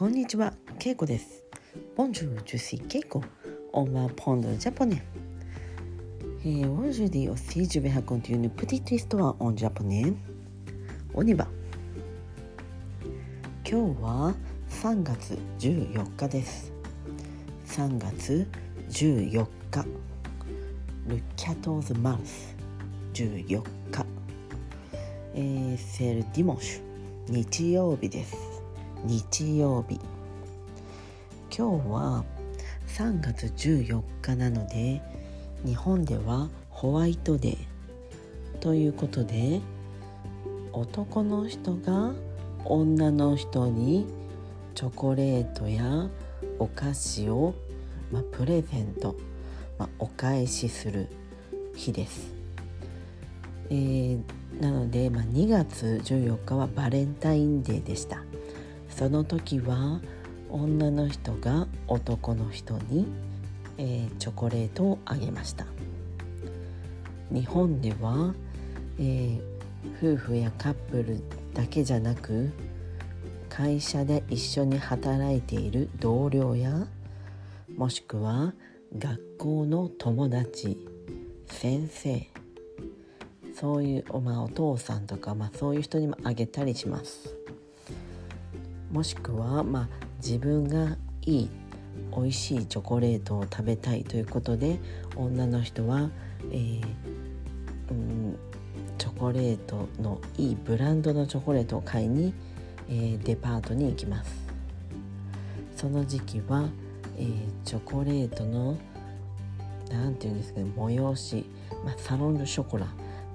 こんにちは、けいこです。 Bonjour, je suis けいこ。 On va apprendre japonais。えー、 Aujourd'hui aussi je vais raconter une petite histoire en japonais。 On y va。今日は3月14日です。3月14日。 Le quatorze mars。14日。えー、セルディモッシュ。日曜日です。日曜日今日は3月14日なので日本ではホワイトデーということで男の人が女の人にチョコレートやお菓子を、まあ、プレゼント、まあ、お返しする日です。えーなので、まあ、2月14日はバレンタインデーでした。その時は女の人が男の人に、えーチョコレートをあげました日本では、えー夫婦やカップルだけじゃなく会社で一緒に働いている同僚やもしくは学校の友達先生そういう、まあ、お父さんとか、まあ、そういう人にもあげたりします。もしくは、まあ、自分がいい美味しいチョコレートを食べたいということで女の人は、えーうん、チョコレートのいいブランドのチョコレートを買いに、えーデパートに行きます。その時期は、えーチョコレートのなんていうんですかね催し、まあ、サロンのショコラ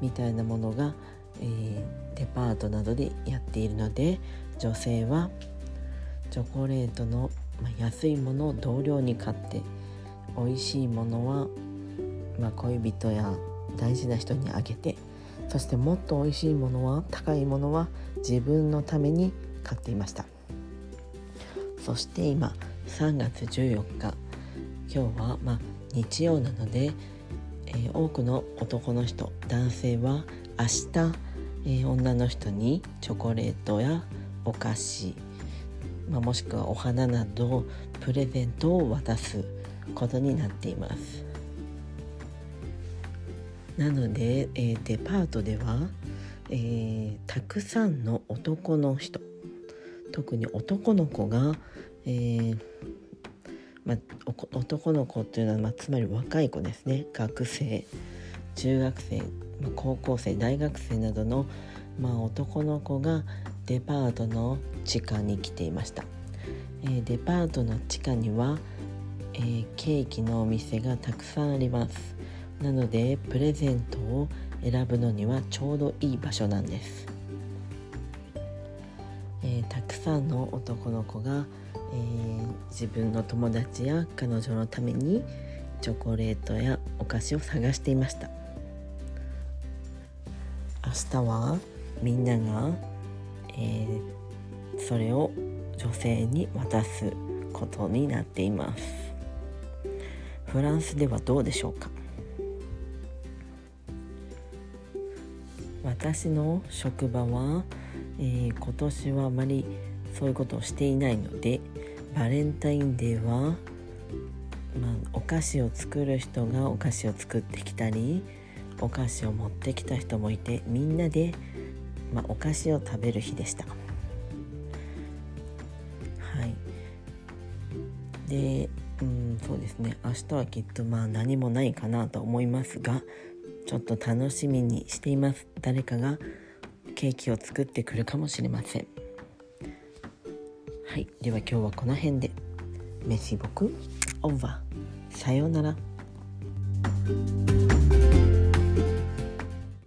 みたいなものが、えーデパートなどでやっているので女性はチョコレートの、ま、安いものを同僚に買って美味しいものは、まあ、恋人や大事な人にあげてそしてもっと美味しいものは高いものは自分のために買っていました。そして今3月14日今日はまあ日曜なので、えー多くの男の人男性は明日、えー女の人にチョコレートやお菓子、まあ、もしくはお花などプレゼントを渡すことになっています。なので、えーデパートでは、えーたくさんの男の人特に男の子が、えーまあ、男の子というのは、まあ、つまり若い子ですね。学生中学生、高校生大学生などの、まあ、男の子がデパートの地下に来ていました、えーデパートの地下には、えーケーキのお店がたくさんあります。なのでプレゼントを選ぶのにはちょうどいい場所なんです、えーたくさんの男の子が、えー自分の友達や彼女のためにチョコレートやお菓子を探していました。日はみんなが、えーそれを女性に渡すことになっています。フランスではどうでしょうか？私の職場は、えー今年はあまりそういうことをしていないのでバレンタインデーは、まあ、お菓子を作る人がお菓子を作ってきたりお菓子を持ってきた人もいてみんなで、まあ、お菓子を食べる日でした。はい。でうんそうですね。明日はきっとまあ何もないかなと思いますがちょっと楽しみにしています。誰かがケーキを作ってくるかもしれません。はい。では今日はこの辺で。メシボク。オーバー。さようなら。